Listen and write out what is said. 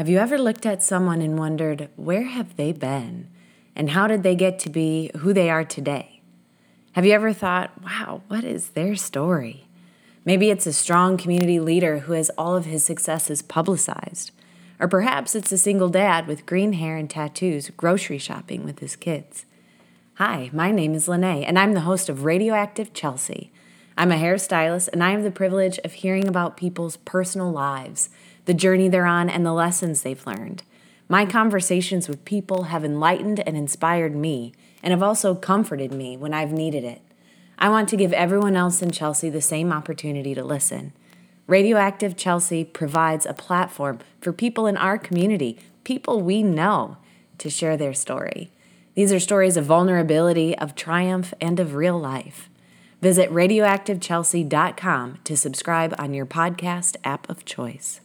Have you ever looked at someone and wondered, where have they been? And how did they get to be who they are today? Have you ever thought, wow, what is their story? Maybe it's a strong community leader who has all of his successes publicized. Or perhaps it's a single dad with green hair and tattoos grocery shopping with his kids. Hi, my name is Lene, and I'm the host of Radioactive Chelsea. I'm a hairstylist, and I have the privilege of hearing about people's personal lives, the journey they're on, and the lessons they've learned. My conversations with people have enlightened and inspired me, and have also comforted me when I've needed it. I want to give everyone else in Chelsea the same opportunity to listen. Radioactive Chelsea provides a platform for people in our community, people we know, to share their story. These are stories of vulnerability, of triumph, and of real life. Visit radioactivechelsea.com to subscribe on your podcast app of choice.